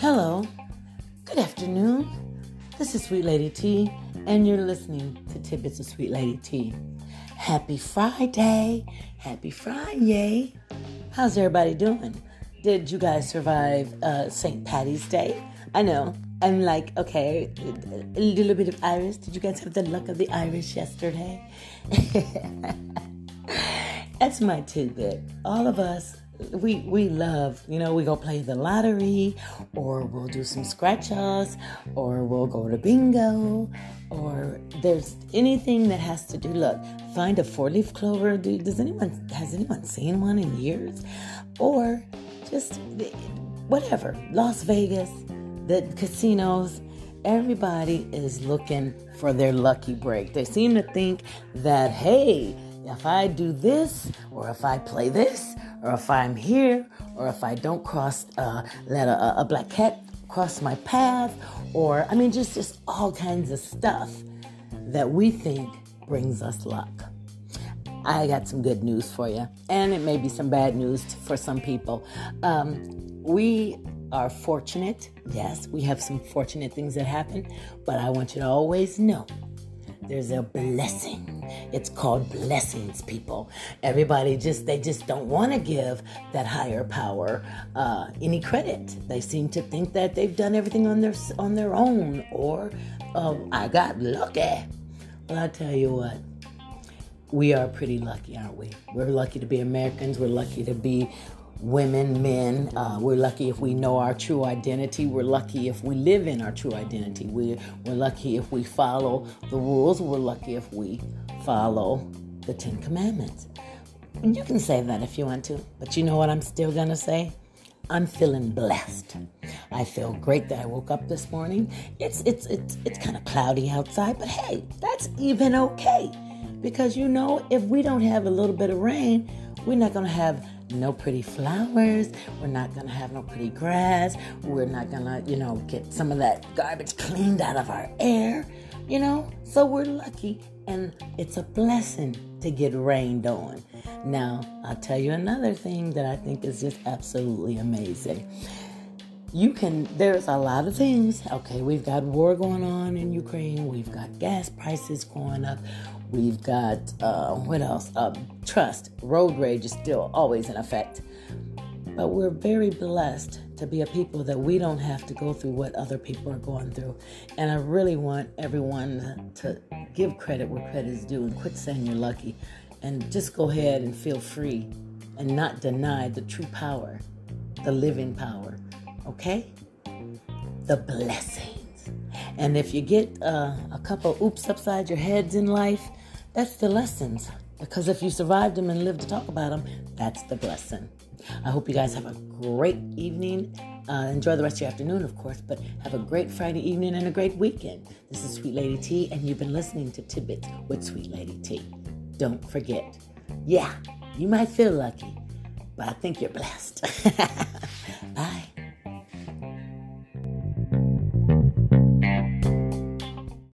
Hello, good afternoon. This is Sweet Lady T, and you're listening to Tidbits of Sweet Lady T. Happy Friday! Happy Friday! How's everybody doing? Did you guys survive uh, St. Patty's Day? I know. I'm like, okay, a little bit of Irish. Did you guys have the luck of the Irish yesterday? That's my tidbit. All of us we we love you know we go play the lottery or we'll do some scratch offs or we'll go to bingo or there's anything that has to do look find a four leaf clover does anyone has anyone seen one in years? Or just whatever las vegas the casinos everybody is looking for their lucky break. They seem to think that hey if i do this or if i play this or if I'm here, or if I don't cross, uh, let a, a black cat cross my path, or I mean, just just all kinds of stuff that we think brings us luck. I got some good news for you, and it may be some bad news for some people. Um, we are fortunate. Yes, we have some fortunate things that happen, but I want you to always know there's a blessing. It's called blessings, people. Everybody just they just don't want to give that higher power uh, any credit. They seem to think that they've done everything on their on their own, or um, I got lucky. Well, I tell you what, we are pretty lucky, aren't we? We're lucky to be Americans. We're lucky to be women, men. Uh, we're lucky if we know our true identity. We're lucky if we live in our true identity. We're, we're lucky if we follow the rules. We're lucky if we follow the Ten Commandments. You can say that if you want to, but you know what I'm still going to say? I'm feeling blessed. I feel great that I woke up this morning. It's it's it's it's kind of cloudy outside, but hey, that's even okay. Because you know, if we don't have a little bit of rain, we're not going to have no pretty flowers. We're not going to have no pretty grass. We're not going to, you know, get some of that garbage cleaned out of our air, you know? So we're lucky and it's a blessing to get rained on. Now, I'll tell you another thing that I think is just absolutely amazing. You can, there's a lot of things. Okay, we've got war going on in Ukraine, we've got gas prices going up, We've got, uh, what else? Uh, trust. Road rage is still always in effect. But we're very blessed to be a people that we don't have to go through what other people are going through. And I really want everyone to give credit where credit is due and quit saying you're lucky and just go ahead and feel free and not deny the true power, the living power. Okay? The blessings. And if you get uh, a couple oops upside your heads in life, that's the lessons. Because if you survived them and lived to talk about them, that's the blessing. I hope you guys have a great evening. Uh, enjoy the rest of your afternoon, of course, but have a great Friday evening and a great weekend. This is Sweet Lady T, and you've been listening to Tidbits with Sweet Lady T. Don't forget, yeah, you might feel lucky, but I think you're blessed.